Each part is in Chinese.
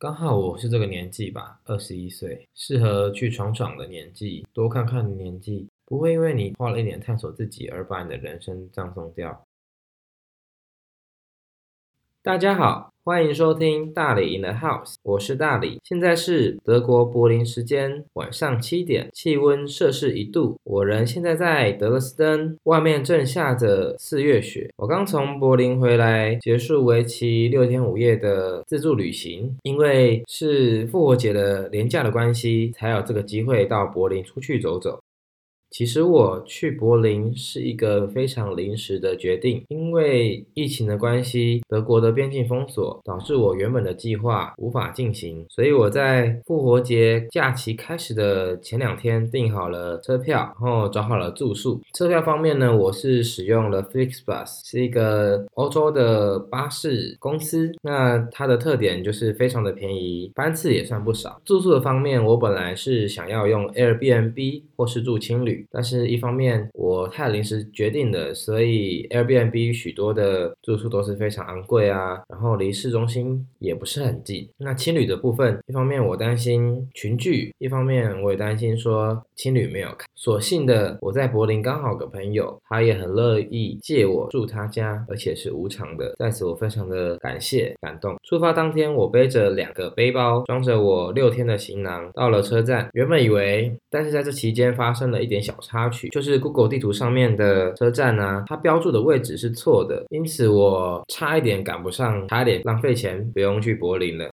刚好我是这个年纪吧，二十一岁，适合去闯闯的年纪，多看看的年纪，不会因为你花了一点探索自己而把你的人生葬送掉。大家好，欢迎收听大理 in the house，我是大理，现在是德国柏林时间晚上七点，气温摄氏一度，我人现在在德勒斯登，外面正下着四月雪。我刚从柏林回来，结束为期六天五夜的自助旅行，因为是复活节的连假的关系，才有这个机会到柏林出去走走。其实我去柏林是一个非常临时的决定，因为疫情的关系，德国的边境封锁导致我原本的计划无法进行，所以我在复活节假期开始的前两天订好了车票，然后找好了住宿。车票方面呢，我是使用了 Flixbus，是一个欧洲的巴士公司。那它的特点就是非常的便宜，班次也算不少。住宿的方面，我本来是想要用 Airbnb 或是住青旅。但是，一方面我太临时决定的，所以 Airbnb 许多的住宿都是非常昂贵啊，然后离市中心也不是很近。那青旅的部分，一方面我担心群聚，一方面我也担心说青旅没有开。所幸的，我在柏林刚好个朋友，他也很乐意借我住他家，而且是无偿的，在此我非常的感谢感动。出发当天，我背着两个背包，装着我六天的行囊，到了车站。原本以为，但是在这期间发生了一点小。小插曲就是 Google 地图上面的车站呢，它标注的位置是错的，因此我差一点赶不上，差一点浪费钱，不用去柏林了。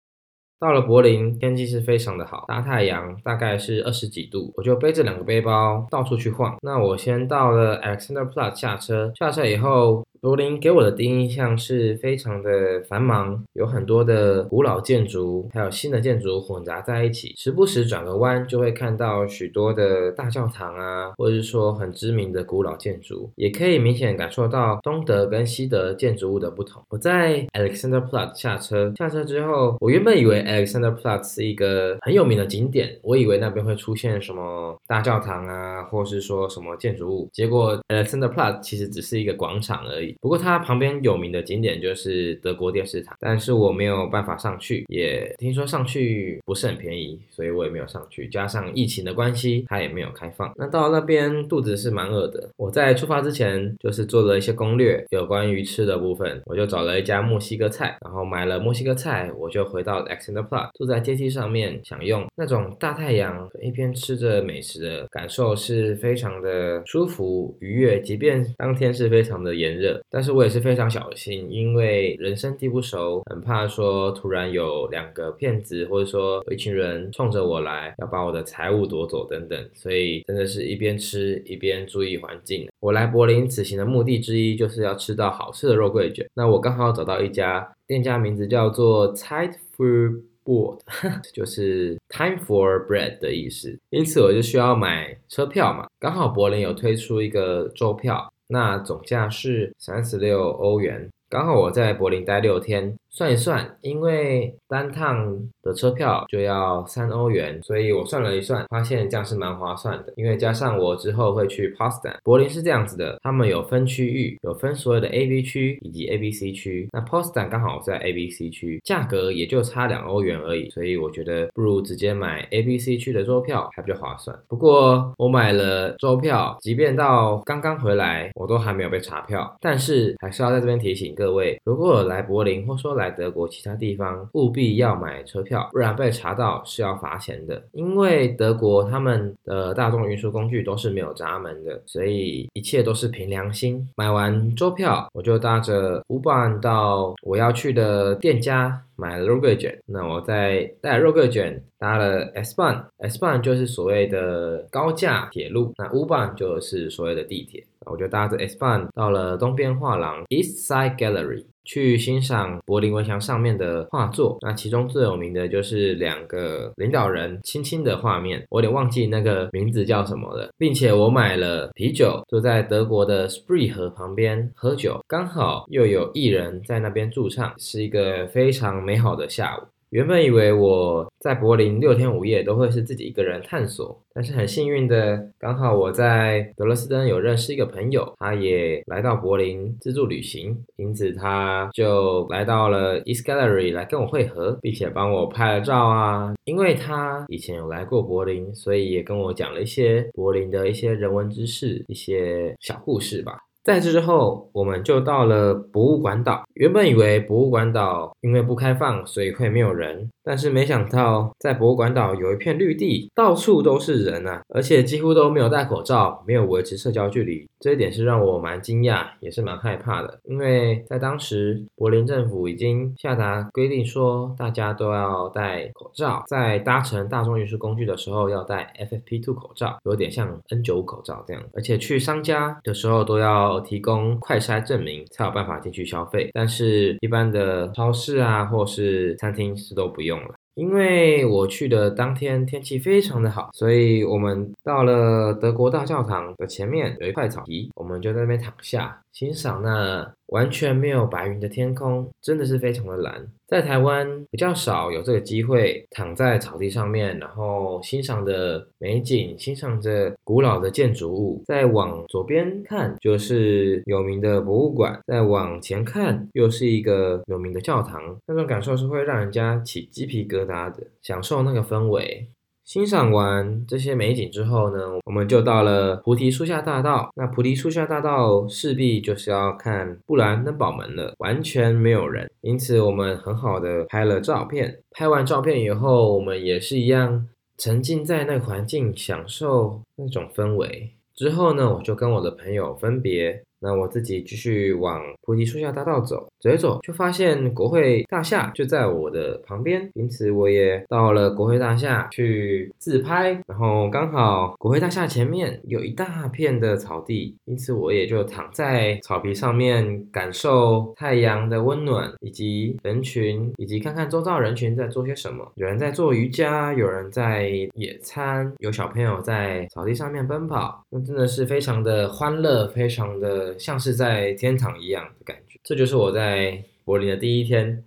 到了柏林，天气是非常的好，大太阳，大概是二十几度，我就背着两个背包到处去晃。那我先到了 Alexanderplatz 下车，下车以后。柏林给我的第一印象是非常的繁忙，有很多的古老建筑，还有新的建筑混杂在一起。时不时转个弯，就会看到许多的大教堂啊，或者是说很知名的古老建筑，也可以明显感受到东德跟西德建筑物的不同。我在 Alexanderplatz 下车，下车之后，我原本以为 Alexanderplatz 是一个很有名的景点，我以为那边会出现什么大教堂啊，或是说什么建筑物，结果 Alexanderplatz 其实只是一个广场而已。不过它旁边有名的景点就是德国电视塔，但是我没有办法上去，也听说上去不是很便宜，所以我也没有上去。加上疫情的关系，它也没有开放。那到那边肚子是蛮饿的，我在出发之前就是做了一些攻略，有关于吃的部分，我就找了一家墨西哥菜，然后买了墨西哥菜，我就回到 Alexander Plaza，坐在阶梯上面享用那种大太阳，一边吃着美食的感受是非常的舒服愉悦，即便当天是非常的炎热。但是我也是非常小心，因为人生地不熟，很怕说突然有两个骗子，或者说一群人冲着我来，要把我的财物夺走等等，所以真的是一边吃一边注意环境。我来柏林此行的目的之一，就是要吃到好吃的肉桂卷。那我刚好找到一家店家，名字叫做 Tide for Board，就是 Time for Bread 的意思。因此我就需要买车票嘛，刚好柏林有推出一个周票。那总价是三十六欧元，刚好我在柏林待六天。算一算，因为单趟的车票就要三欧元，所以我算了一算，发现这样是蛮划算的。因为加上我之后会去 Potsdam，柏林是这样子的，他们有分区域，有分所有的 A、B 区以及 A、B、C 区。那 Potsdam 刚好在 A、B、C 区，价格也就差两欧元而已，所以我觉得不如直接买 A、B、C 区的周票还比较划算。不过我买了周票，即便到刚刚回来，我都还没有被查票。但是还是要在这边提醒各各位，如果来柏林或说来。德国其他地方务必要买车票，不然被查到是要罚钱的。因为德国他们的大众运输工具都是没有闸门的，所以一切都是凭良心。买完周票，我就搭着 U-Bahn 到我要去的店家买了肉桂卷。那我再带肉桂卷搭了 S 棒，S 棒就是所谓的高架铁路，那 U-Bahn 就是所谓的地铁。我就搭着 S-Bahn 到了东边画廊 East Side Gallery。去欣赏柏林围墙上面的画作，那其中最有名的就是两个领导人亲亲的画面，我有点忘记那个名字叫什么了，并且我买了啤酒，坐在德国的 Spree 河旁边喝酒，刚好又有艺人在那边驻唱，是一个非常美好的下午。原本以为我在柏林六天五夜都会是自己一个人探索，但是很幸运的，刚好我在德勒斯登有认识一个朋友，他也来到柏林自助旅行，因此他就来到了 East Gallery 来跟我会合，并且帮我拍了照啊。因为他以前有来过柏林，所以也跟我讲了一些柏林的一些人文知识、一些小故事吧。在这之后，我们就到了博物馆岛。原本以为博物馆岛因为不开放，所以会没有人。但是没想到，在博物馆岛有一片绿地，到处都是人啊，而且几乎都没有戴口罩，没有维持社交距离。这一点是让我蛮惊讶，也是蛮害怕的。因为在当时，柏林政府已经下达规定，说大家都要戴口罩，在搭乘大众运输工具的时候要戴 FFP2 口罩，有点像 N95 口罩这样。而且去商家的时候都要提供快筛证明，才有办法进去消费。但是，一般的超市啊，或是餐厅是都不用。因为我去的当天天气非常的好，所以我们到了德国大教堂的前面有一块草皮，我们就在那边躺下。欣赏那。完全没有白云的天空，真的是非常的蓝。在台湾比较少有这个机会躺在草地上面，然后欣赏着美景，欣赏着古老的建筑物。再往左边看就是有名的博物馆，再往前看又是一个有名的教堂。那种感受是会让人家起鸡皮疙瘩的，享受那个氛围。欣赏完这些美景之后呢，我们就到了菩提树下大道。那菩提树下大道势必就是要看布兰登堡门了，完全没有人，因此我们很好的拍了照片。拍完照片以后，我们也是一样沉浸在那个环境，享受那种氛围。之后呢，我就跟我的朋友分别。那我自己继续往菩提树下大道走，走一走，就发现国会大厦就在我的旁边，因此我也到了国会大厦去自拍。然后刚好国会大厦前面有一大片的草地，因此我也就躺在草皮上面，感受太阳的温暖，以及人群，以及看看周遭人群在做些什么。有人在做瑜伽，有人在野餐，有小朋友在草地上面奔跑，那真的是非常的欢乐，非常的。像是在天堂一样的感觉，这就是我在柏林的第一天。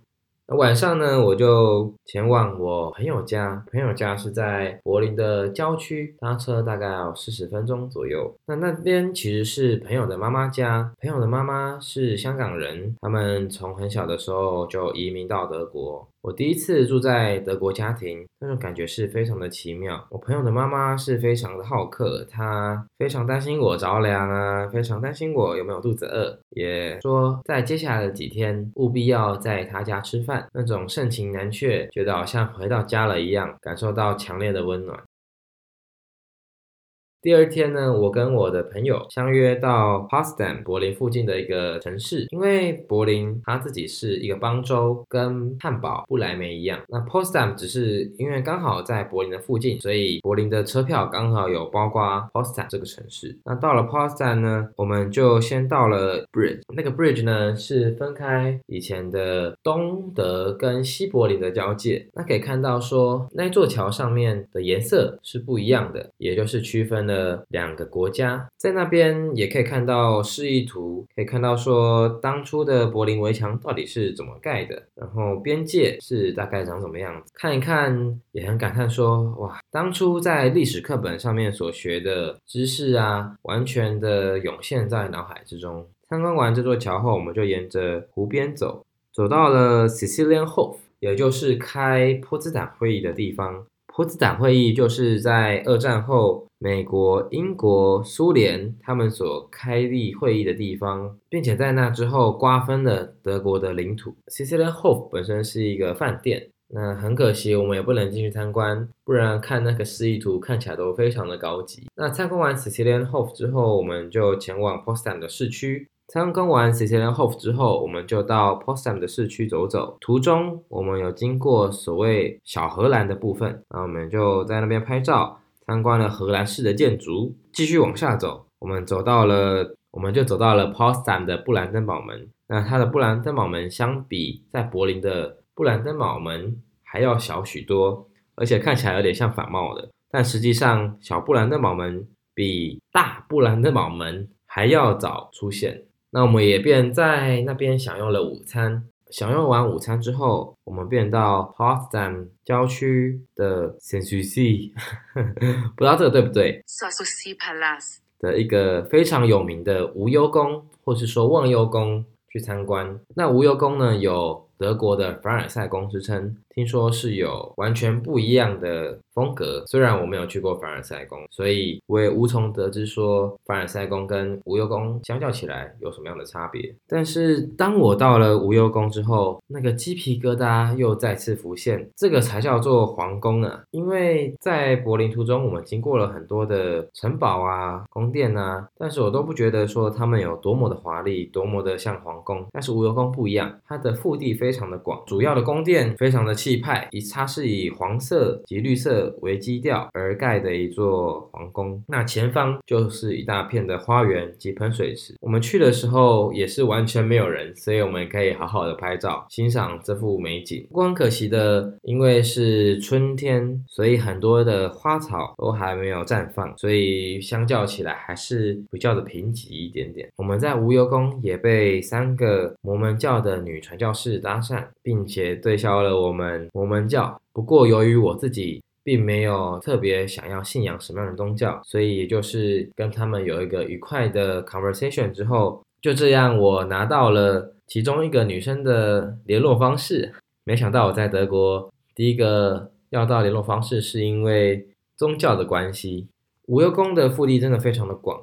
晚上呢，我就前往我朋友家。朋友家是在柏林的郊区，搭车大概要四十分钟左右。那那边其实是朋友的妈妈家，朋友的妈妈是香港人，他们从很小的时候就移民到德国。我第一次住在德国家庭，那种感觉是非常的奇妙。我朋友的妈妈是非常的好客，她非常担心我着凉啊，非常担心我有没有肚子饿，也说在接下来的几天务必要在她家吃饭，那种盛情难却，觉得好像回到家了一样，感受到强烈的温暖。第二天呢，我跟我的朋友相约到 Potsdam 柏林附近的一个城市，因为柏林它自己是一个邦州，跟汉堡、不来梅一样。那 Potsdam 只是因为刚好在柏林的附近，所以柏林的车票刚好有包括 Potsdam 这个城市。那到了 Potsdam 呢，我们就先到了 Bridge，那个 Bridge 呢是分开以前的东德跟西柏林的交界。那可以看到说那座桥上面的颜色是不一样的，也就是区分了。两个国家在那边也可以看到示意图，可以看到说当初的柏林围墙到底是怎么盖的，然后边界是大概长什么样子。看一看也很感叹说，哇，当初在历史课本上面所学的知识啊，完全的涌现在脑海之中。参观完这座桥后，我们就沿着湖边走，走到了 Sicilian Hof，也就是开波茨坦会议的地方。波茨坦会议就是在二战后。美国、英国、苏联他们所开立会议的地方，并且在那之后瓜分了德国的领土。Sicilian Hof 本身是一个饭店，那很可惜我们也不能进去参观，不然看那个示意图看起来都非常的高级。那参观完 Sicilian Hof 之后，我们就前往 Potsdam 的市区。参观完 Sicilian Hof 之后，我们就到 Potsdam 的市区走走。途中我们有经过所谓小荷兰的部分，那我们就在那边拍照。参观了荷兰式的建筑，继续往下走，我们走到了，我们就走到了 Potsdam 的布兰登堡门。那它的布兰登堡门相比在柏林的布兰登堡门还要小许多，而且看起来有点像反冒的。但实际上，小布兰登堡门比大布兰登堡门还要早出现。那我们也便在那边享用了午餐。享用完午餐之后，我们便到 Potsdam 郊区的 s a n s u s i 不知道这个对不对 s a n s u c i Palace 的一个非常有名的无忧宫，或是说忘忧宫去参观。那无忧宫呢，有德国的凡尔赛宫之称，听说是有完全不一样的。风格虽然我没有去过凡尔赛宫，所以我也无从得知说凡尔赛宫跟无忧宫相较起来有什么样的差别。但是当我到了无忧宫之后，那个鸡皮疙瘩又再次浮现，这个才叫做皇宫啊！因为在柏林途中，我们经过了很多的城堡啊、宫殿啊，但是我都不觉得说他们有多么的华丽，多么的像皇宫。但是无忧宫不一样，它的腹地非非常的广，主要的宫殿非常的气派，以它是以黄色及绿色。为基调而盖的一座皇宫，那前方就是一大片的花园及喷水池。我们去的时候也是完全没有人，所以我们可以好好的拍照，欣赏这幅美景。不过很可惜的，因为是春天，所以很多的花草都还没有绽放，所以相较起来还是比较的贫瘠一点点。我们在无忧宫也被三个摩门教的女传教士搭搭讪，并且对销了我们摩门教。不过由于我自己。并没有特别想要信仰什么样的宗教，所以也就是跟他们有一个愉快的 conversation 之后，就这样我拿到了其中一个女生的联络方式。没想到我在德国第一个要到联络方式，是因为宗教的关系。无忧宫的腹地真的非常的广，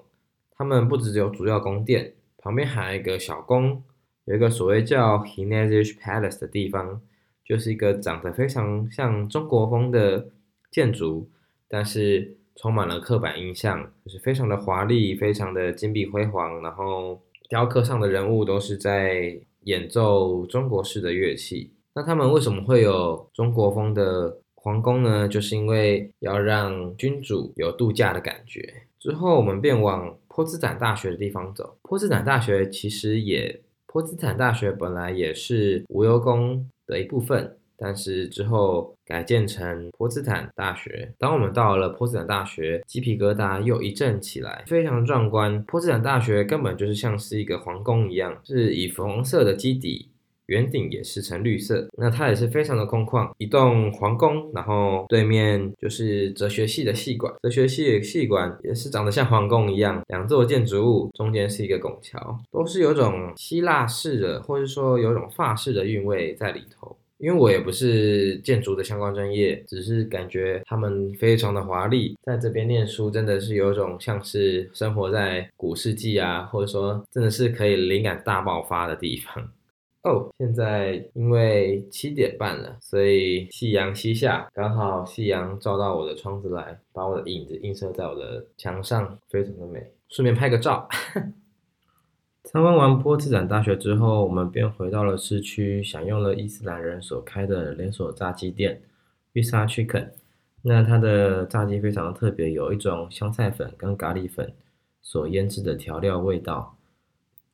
他们不只有主要宫殿，旁边还有一个小宫，有一个所谓叫 h i n e s i s h Palace 的地方，就是一个长得非常像中国风的。建筑，但是充满了刻板印象，就是非常的华丽，非常的金碧辉煌，然后雕刻上的人物都是在演奏中国式的乐器。那他们为什么会有中国风的皇宫呢？就是因为要让君主有度假的感觉。之后我们便往波茨坦大学的地方走。波茨坦大学其实也，波茨坦大学本来也是无忧宫的一部分。但是之后改建成波茨坦大学。当我们到了波茨坦大学，鸡皮疙瘩又一阵起来，非常壮观。波茨坦大学根本就是像是一个皇宫一样，是以粉红色的基底，圆顶也是呈绿色。那它也是非常的空旷，一栋皇宫，然后对面就是哲学系的系馆，哲学系的系馆也是长得像皇宫一样，两座建筑物中间是一个拱桥，都是有种希腊式的，或者说有种法式的韵味在里头。因为我也不是建筑的相关专业，只是感觉他们非常的华丽，在这边念书真的是有种像是生活在古世纪啊，或者说真的是可以灵感大爆发的地方。哦，现在因为七点半了，所以夕阳西下，刚好夕阳照到我的窗子来，把我的影子映射在我的墙上，非常的美。顺便拍个照。参观完波茨坦大学之后，我们便回到了市区，享用了伊斯兰人所开的连锁炸鸡店 Visa Chicken。那它的炸鸡非常的特别，有一种香菜粉跟咖喱粉所腌制的调料味道，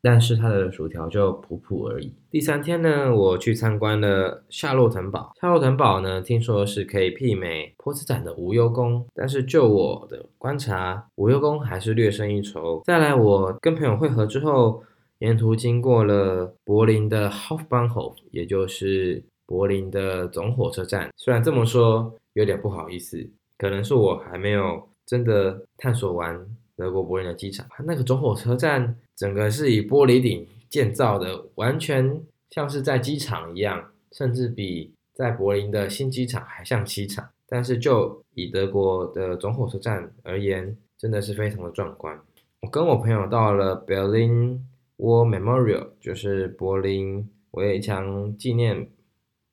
但是它的薯条就普普而已。第三天呢，我去参观了夏洛滕堡。夏洛滕堡呢，听说是可以媲美波茨坦的无忧宫，但是就我的观察，无忧宫还是略胜一筹。再来，我跟朋友会合之后。沿途经过了柏林的 Hauptbahnhof，也就是柏林的总火车站。虽然这么说有点不好意思，可能是我还没有真的探索完德国柏林的机场。那个总火车站整个是以玻璃顶建造的，完全像是在机场一样，甚至比在柏林的新机场还像机场。但是就以德国的总火车站而言，真的是非常的壮观。我跟我朋友到了 Berlin。War Memorial 就是柏林围墙纪念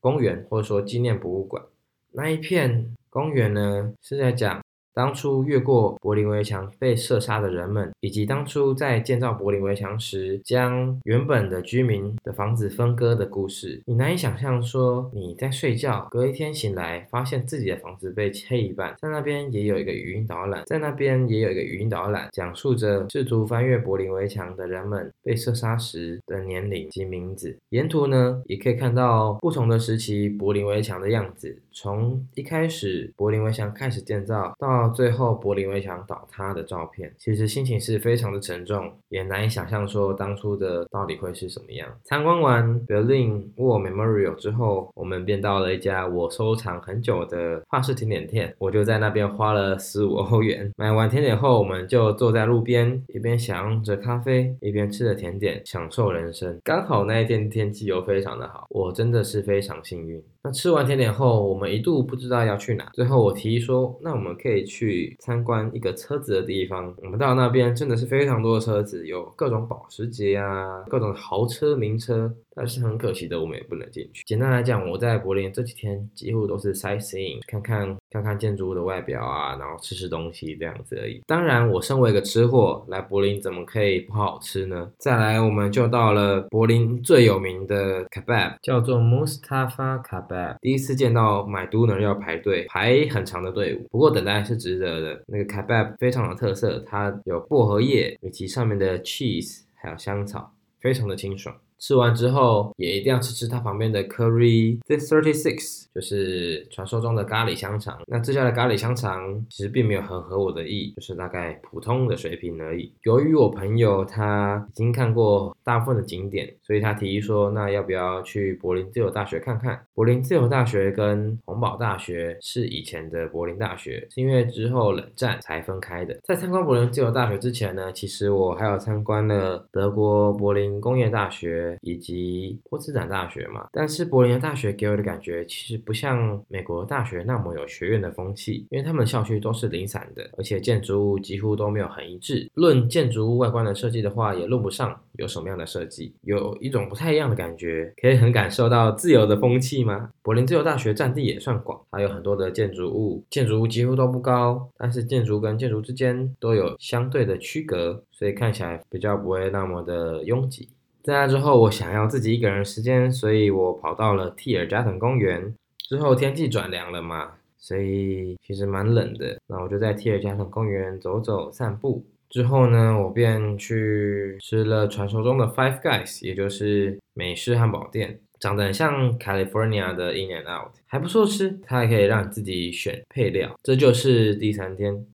公园，或者说纪念博物馆。那一片公园呢，是在讲。当初越过柏林围墙被射杀的人们，以及当初在建造柏林围墙时将原本的居民的房子分割的故事，你难以想象。说你在睡觉，隔一天醒来，发现自己的房子被切一半。在那边也有一个语音导览，在那边也有一个语音导览，讲述着试图翻越柏林围墙的人们被射杀时的年龄及名字。沿途呢，也可以看到不同的时期柏林围墙的样子。从一开始柏林围墙开始建造，到最后柏林围墙倒塌的照片，其实心情是非常的沉重，也难以想象说当初的到底会是什么样。参观完 Berlin War Memorial 之后，我们便到了一家我收藏很久的法式甜点店，我就在那边花了十五欧元买完甜点后，我们就坐在路边，一边享用着咖啡，一边吃着甜点，享受人生。刚好那一天天气又非常的好，我真的是非常幸运。那吃完甜点后，我们一度不知道要去哪。最后我提议说，那我们可以去参观一个车子的地方。我们到那边真的是非常多的车子，有各种保时捷啊，各种豪车名车。但是很可惜的，我们也不能进去。简单来讲，我在柏林这几天几乎都是 sightseeing，看看看看建筑物的外表啊，然后吃吃东西这样子而已。当然，我身为一个吃货，来柏林怎么可以不好吃呢？再来，我们就到了柏林最有名的 kebab，叫做 Mustafa kebab。第一次见到买 doner 要排队，排很长的队伍，不过等待是值得的。那个 kebab 非常有特色，它有薄荷叶以及上面的 cheese，还有香草，非常的清爽。吃完之后，也一定要吃吃它旁边的 Curry Thirty Six，就是传说中的咖喱香肠。那这家的咖喱香肠其实并没有很合我的意，就是大概普通的水平而已。由于我朋友他已经看过大部分的景点，所以他提议说，那要不要去柏林自由大学看看？柏林自由大学跟洪堡大学是以前的柏林大学，是因为之后冷战才分开的。在参观柏林自由大学之前呢，其实我还有参观了德国柏林工业大学。以及波茨坦大学嘛，但是柏林的大学给我的感觉其实不像美国大学那么有学院的风气，因为他们校区都是零散的，而且建筑物几乎都没有很一致。论建筑物外观的设计的话，也论不上有什么样的设计，有一种不太一样的感觉，可以很感受到自由的风气吗？柏林自由大学占地也算广，还有很多的建筑物，建筑物几乎都不高，但是建筑跟建筑之间都有相对的区隔，所以看起来比较不会那么的拥挤。在那之后，我想要自己一个人时间，所以我跑到了蒂尔加滕公园。之后天气转凉了嘛，所以其实蛮冷的。那我就在蒂尔加滕公园走走散步。之后呢，我便去吃了传说中的 Five Guys，也就是美式汉堡店，长得很像 California 的 In and Out，还不错吃。它还可以让你自己选配料。这就是第三天。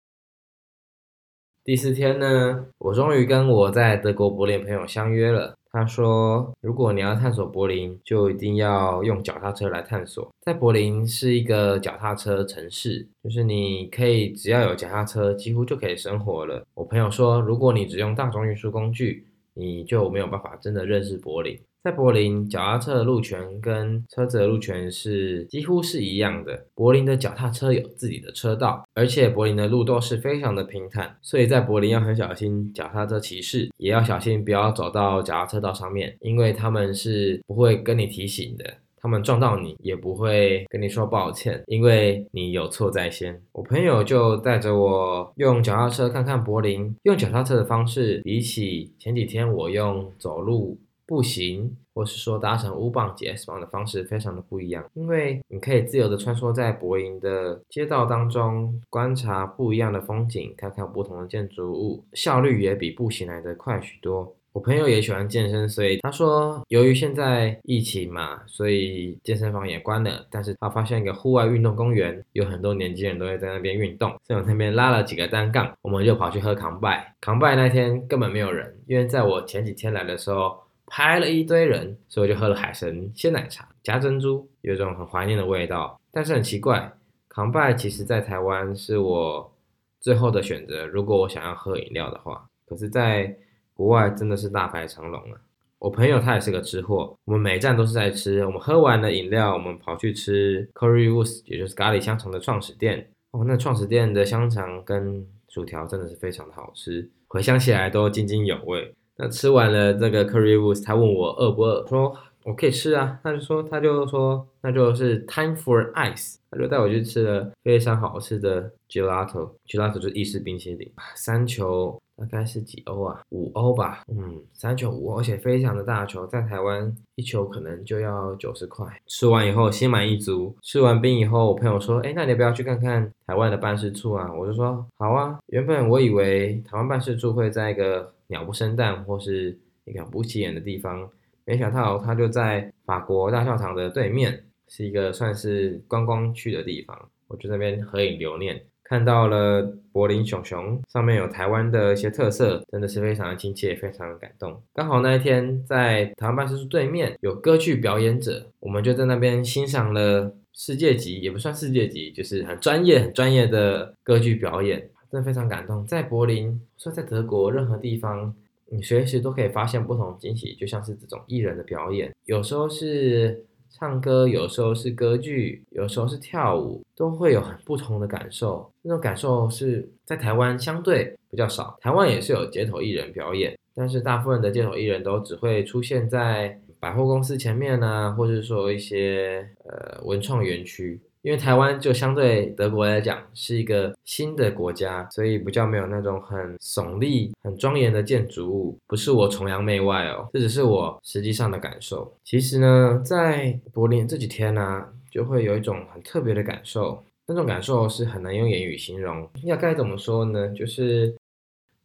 第四天呢，我终于跟我在德国柏林朋友相约了。他说：“如果你要探索柏林，就一定要用脚踏车来探索。在柏林是一个脚踏车城市，就是你可以只要有脚踏车，几乎就可以生活了。”我朋友说：“如果你只用大众运输工具，你就没有办法真的认识柏林。”在柏林，脚踏车的路权跟车子的路权是几乎是一样的。柏林的脚踏车有自己的车道，而且柏林的路都是非常的平坦，所以在柏林要很小心脚踏车骑士，也要小心不要走到脚踏车道上面，因为他们是不会跟你提醒的，他们撞到你也不会跟你说抱歉，因为你有错在先。我朋友就带着我用脚踏车看看柏林，用脚踏车的方式，比起前几天我用走路。步行，或是说搭乘 U 棒、S 棒的方式，非常的不一样。因为你可以自由的穿梭在柏林的街道当中，观察不一样的风景，看看不同的建筑物，效率也比步行来的快许多。我朋友也喜欢健身，所以他说，由于现在疫情嘛，所以健身房也关了。但是他发现一个户外运动公园，有很多年轻人都会在那边运动，所以我那边拉了几个单杠，我们就跑去喝扛拜。扛拜那天根本没有人，因为在我前几天来的时候。拍了一堆人，所以我就喝了海神鲜奶茶加珍珠，有一种很怀念的味道。但是很奇怪，康拜其实在台湾是我最后的选择。如果我想要喝饮料的话，可是在国外真的是大排长龙啊！我朋友他也是个吃货，我们每站都是在吃。我们喝完了饮料，我们跑去吃 Currywurst，也就是咖喱香肠的创始店。哦，那创始店的香肠跟薯条真的是非常的好吃，回想起来都津津有味。那吃完了这个 currywurst，他问我饿不饿，说我可以吃啊。他就说，他就说，那就是 time for ice，他就带我去吃了非常好吃的 gelato，gelato 就是意式冰淇淋，三球大概是几欧啊？五欧吧，嗯，三球五欧，而且非常的大球，在台湾一球可能就要九十块。吃完以后心满意足，吃完冰以后，我朋友说，哎，那你要不要去看看台湾的办事处啊？我就说好啊。原本我以为台湾办事处会在一个鸟不生蛋或是一个不起眼的地方，没想到它就在法国大教堂的对面，是一个算是观光去的地方。我就那边合影留念，看到了柏林熊熊，上面有台湾的一些特色，真的是非常的亲切，非常的感动。刚好那一天在台湾办事处对面有歌剧表演者，我们就在那边欣赏了世界级，也不算世界级，就是很专业、很专业的歌剧表演，真的非常感动。在柏林，说在德国任何地方。你随时都可以发现不同惊喜，就像是这种艺人的表演，有时候是唱歌，有时候是歌剧，有时候是跳舞，都会有很不同的感受。那种感受是在台湾相对比较少，台湾也是有街头艺人表演，但是大部分的街头艺人都只会出现在百货公司前面呢，或者说一些呃文创园区。因为台湾就相对德国来讲是一个新的国家，所以比较没有那种很耸立、很庄严的建筑物。不是我崇洋媚外哦，这只是我实际上的感受。其实呢，在柏林这几天呢，就会有一种很特别的感受，那种感受是很难用言语形容。要该怎么说呢？就是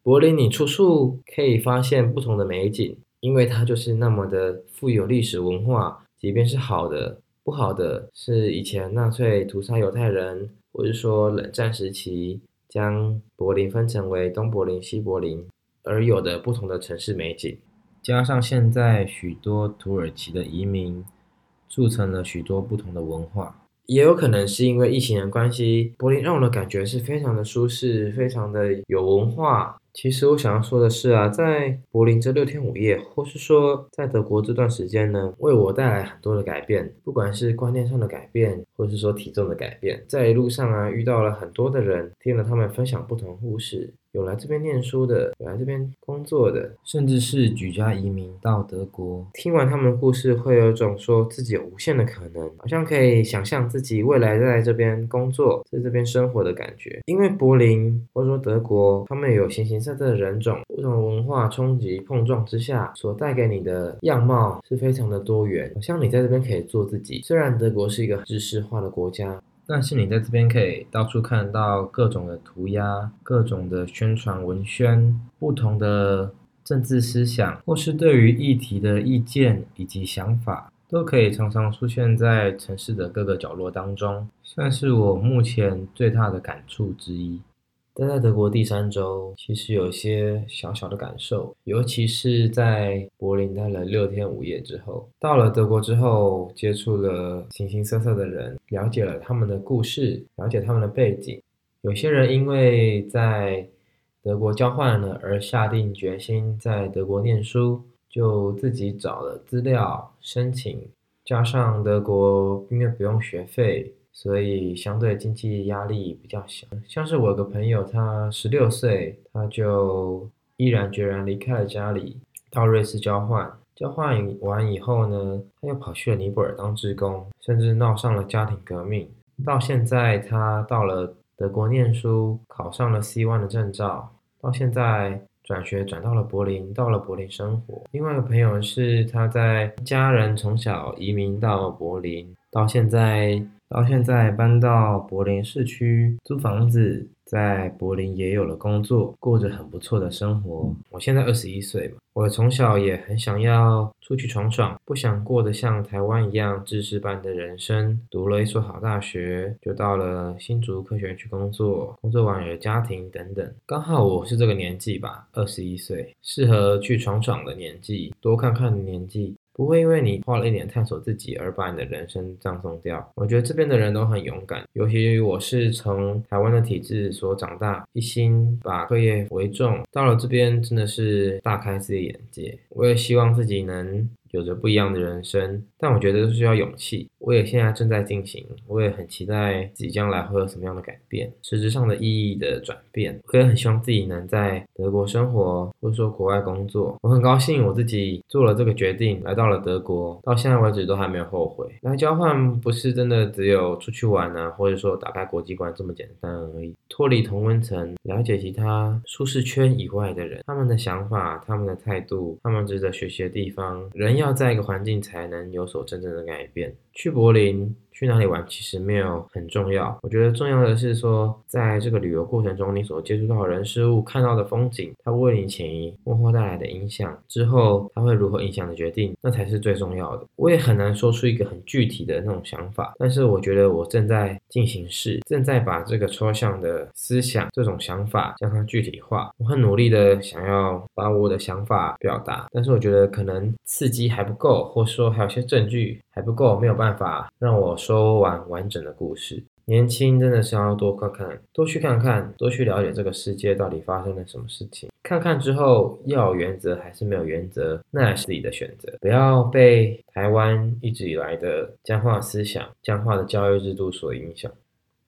柏林，你处处可以发现不同的美景，因为它就是那么的富有历史文化，即便是好的。不好的是，以前纳粹屠杀犹太人，或是说冷战时期将柏林分成为东柏林、西柏林，而有的不同的城市美景，加上现在许多土耳其的移民，促成了许多不同的文化。也有可能是因为疫情的关系，柏林让我的感觉是非常的舒适，非常的有文化。其实我想要说的是啊，在柏林这六天五夜，或是说在德国这段时间呢，为我带来很多的改变，不管是观念上的改变，或是说体重的改变。在一路上啊，遇到了很多的人，听了他们分享不同故事。有来这边念书的，有来这边工作的，甚至是举家移民到德国。听完他们的故事，会有种说自己有无限的可能，好像可以想象自己未来在这边工作，在这边生活的感觉。因为柏林或者说德国，他们有形形色色的人种，不同文化冲击碰撞之下，所带给你的样貌是非常的多元。好像你在这边可以做自己。虽然德国是一个知识化的国家。但是你在这边可以到处看到各种的涂鸦、各种的宣传文宣、不同的政治思想，或是对于议题的意见以及想法，都可以常常出现在城市的各个角落当中，算是我目前最大的感触之一。待在德国第三周，其实有些小小的感受，尤其是在柏林待了六天五夜之后，到了德国之后，接触了形形色色的人，了解了他们的故事，了解他们的背景。有些人因为在德国交换了而下定决心在德国念书，就自己找了资料申请，加上德国因为不用学费。所以相对经济压力比较小，像是我有个朋友，他十六岁，他就毅然决然离开了家里，到瑞士交换。交换完以后呢，他又跑去了尼泊尔当职工，甚至闹上了家庭革命。到现在，他到了德国念书，考上了 C1 的证照。到现在转学转到了柏林，到了柏林生活。另外一个朋友是他在家人从小移民到柏林，到现在。到现在搬到柏林市区租房子，在柏林也有了工作，过着很不错的生活。我现在二十一岁嘛，我从小也很想要出去闯闯，不想过得像台湾一样知识般的人生。读了一所好大学，就到了新竹科学园去工作，工作完有了家庭等等。刚好我是这个年纪吧，二十一岁，适合去闯闯的年纪，多看看的年纪。不会因为你花了一点探索自己而把你的人生葬送掉。我觉得这边的人都很勇敢，尤其我是从台湾的体制所长大，一心把课业为重，到了这边真的是大开自己眼界。我也希望自己能。有着不一样的人生，但我觉得都需要勇气。我也现在正在进行，我也很期待自己将来会有什么样的改变，实质上的意义的转变。我也很希望自己能在德国生活，或者说国外工作。我很高兴我自己做了这个决定，来到了德国，到现在为止都还没有后悔。来交换不是真的只有出去玩啊，或者说打开国际观这么简单而已。脱离同温层，了解其他舒适圈以外的人，他们的想法、他们的态度、他们值得学习的地方，人要。在一个环境才能有所真正的改变。去柏林，去哪里玩其实没有很重要。我觉得重要的是说，在这个旅游过程中，你所接触到的人事物、看到的风景，它为你潜移默化带来的影响，之后它会如何影响的决定，那才是最重要的。我也很难说出一个很具体的那种想法，但是我觉得我正在进行式，正在把这个抽象的思想、这种想法将它具体化。我很努力的想要把我的想法表达，但是我觉得可能刺激还不够，或者说还有些证据还不够，没有办法让我说完完整的故事。年轻真的是要多看看，多去看看，多去了解这个世界到底发生了什么事情。看看之后要有原则还是没有原则，那也是自己的选择。不要被台湾一直以来的僵化思想、僵化的教育制度所影响。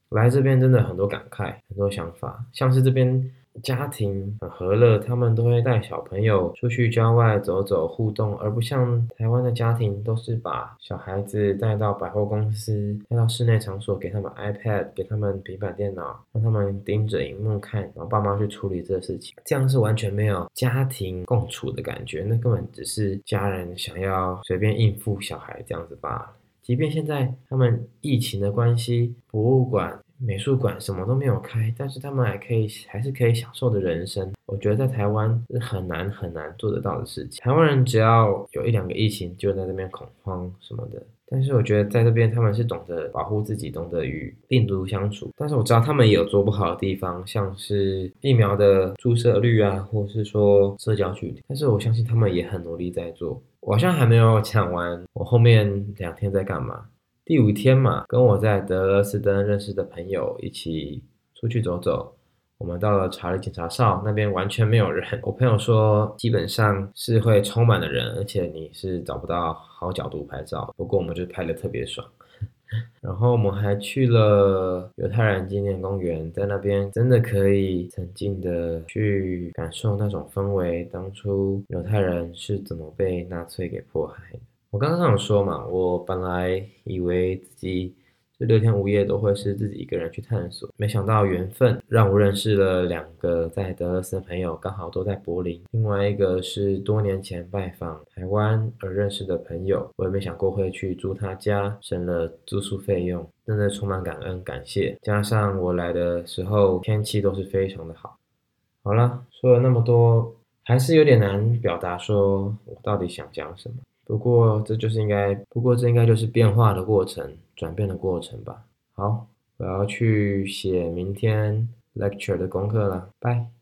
来这边真的很多感慨，很多想法，像是这边。家庭很和乐，他们都会带小朋友出去郊外走走互动，而不像台湾的家庭都是把小孩子带到百货公司，带到室内场所，给他们 iPad，给他们平板电脑，让他们盯着荧幕看，然后爸妈去处理这个事情，这样是完全没有家庭共处的感觉，那根本只是家人想要随便应付小孩这样子罢了。即便现在他们疫情的关系，博物馆。美术馆什么都没有开，但是他们还可以，还是可以享受的人生。我觉得在台湾是很难很难做得到的事情。台湾人只要有一两个疫情，就在那边恐慌什么的。但是我觉得在这边他们是懂得保护自己，懂得与病毒相处。但是我知道他们也有做不好的地方，像是疫苗的注射率啊，或是说社交距离。但是我相信他们也很努力在做。我好像还没有讲完，我后面两天在干嘛？第五天嘛，跟我在德勒斯登认识的朋友一起出去走走。我们到了查理警察哨那边，完全没有人。我朋友说，基本上是会充满了人，而且你是找不到好角度拍照。不过我们就拍的特别爽。然后我们还去了犹太人纪念公园，在那边真的可以沉浸的去感受那种氛围，当初犹太人是怎么被纳粹给迫害的。我刚刚有说嘛，我本来以为自己这六天五夜都会是自己一个人去探索，没想到缘分让我认识了两个在德勒斯的朋友，刚好都在柏林。另外一个是多年前拜访台湾而认识的朋友，我也没想过会去住他家，省了住宿费用，真的充满感恩感谢。加上我来的时候天气都是非常的好。好了，说了那么多，还是有点难表达，说我到底想讲什么。不过这就是应该，不过这应该就是变化的过程，转变的过程吧。好，我要去写明天 lecture 的功课了，拜。